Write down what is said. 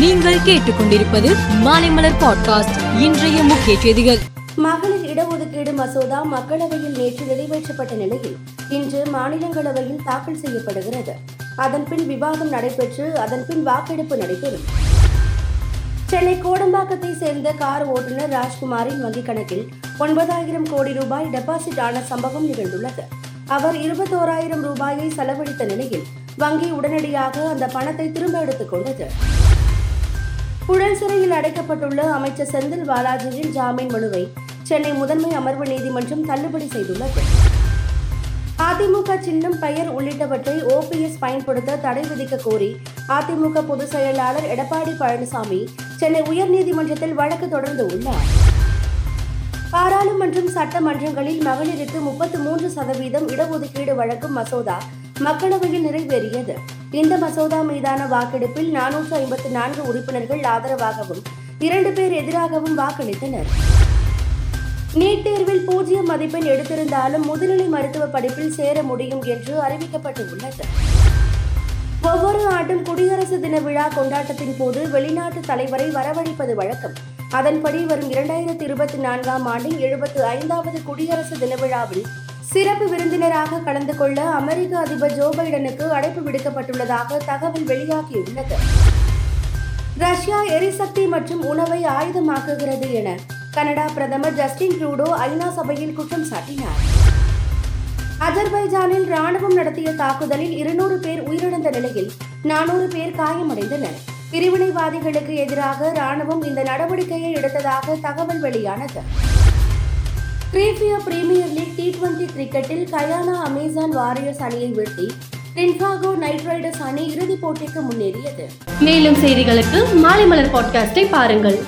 நீங்கள் கேட்டுக்கொண்டிருப்பது மாலைமலர் பாட்காஸ்ட் இன்றைய முக்கிய செய்திகள். மகளிர் இடஒதுக்கீடு மசோதா மக்களவையில் நேற்று நிறைவேற்றப்பட்ட நிலையில் இன்று மாநிலங்களவையில் தாக்கல் செய்யப்படுகிறது. அதன்பின் விவாதம் நடைபெற்று அதன்பின் வாக்கெடுப்பு நடைபெறும். சென்னை கோடம்பாக்கத்தை சேர்ந்த கார் ஓட்டுநர் ராஜ்குமாரின் வங்கிக் கணக்கில் ஒன்பதாயிரம் கோடி ரூபாய் டெபாசிட் ஆன சம்பவம் நிகழ்ந்துள்ளது. அவர் இருபத்தோராயிரம் ரூபாயை செலவழித்த நிலையில் வங்கி உடனடியாக அந்த பணத்தை திரும்ப எடுத்துக் கொண்டது. புழல் சிறையில் அடைக்கப்பட்டுள்ள அமைச்சர் செந்தில் பாலாஜியின் ஜாமீன் மனுவை சென்னை முதன்மை அமர்வு நீதிமன்றம் தள்ளுபடி செய்துள்ளது. அதிமுக சின்னம் பெயர் உள்ளிட்டவற்றை ஓபிஎஸ் பயன்படுத்த தடை விதிக்க கோரி அதிமுக பொதுச் செயலாளர் எடப்பாடி பழனிசாமி சென்னை உயர்நீதிமன்றத்தில் வழக்கு தொடர்ந்து உள்ளார். பாராளுமன்றம் சட்டமன்றங்களில் மகளிருக்கு முப்பத்து மூன்று சதவீதம் இடஒதுக்கீடு வழங்கும் மசோதா மக்களவையில் நிறைவேறியது. இந்த மசோதா மீதான வாக்கெடுப்பில் நானூற்று ஐம்பத்தி நான்கு உறுப்பினர்கள் ஆதரவாகவும் இரண்டு பேர் எதிராகவும் வாக்களித்தனர். நீட் தேர்வில் பூஜ்ஜியம் மதிப்பெண் எடுத்திருந்தாலும் முதுநிலை மருத்துவ படிப்பில் சேர முடியும் என்று அறிவிக்கப்பட்டுள்ளது. ஒவ்வொரு ஆண்டும் குடியரசு தின விழா கொண்டாட்டத்தின் போது வெளிநாட்டு தலைவரை வரவழைப்பது வழக்கம். அதன்படி வரும் இரண்டாயிரத்தி இருபத்தி நான்காம் ஆண்டின் எழுபத்து ஐந்தாவது குடியரசு தின விழாவில் சிறப்பு விருந்தினராக கலந்து கொள்ள அமெரிக்க அதிபர் ஜோ பைடனுக்கு அழைப்பு விடுக்கப்பட்டுள்ளதாக தகவல் வெளியாகியுள்ளது. ரஷ்யா எரிசக்தி மற்றும் உணவை ஆயுதமாக்குகிறது என கனடா பிரதமர் ஜஸ்டின் ட்ரூடோ ஐநா சபையில் குற்றம் சாட்டினார். அஜர்பைஜானில் ராணுவம் நடத்திய தாக்குதலில் இருநூறு பேர் உயிரிழந்த நிலையில் நானூறு பேர் காயமடைந்தனர். பிரிவினைவாதிகளுக்கு எதிராக ராணுவம் இந்த நடவடிக்கையை எடுத்ததாக தகவல் வெளியானது. கிரீஃபியா பிரீமியர் லீக் டி டுவெண்டி கிரிக்கெட்டில் கயானா அமேசான் வாரியர்ஸ் அணியை வெட்டி டின்ஃபாகோ நைட் ரைடர்ஸ் அணி இறுதிப் போட்டிக்கு முன்னேறியது. மேலும் செய்திகளுக்கு மாலை மலர் பாட்காஸ்டை பாருங்கள்.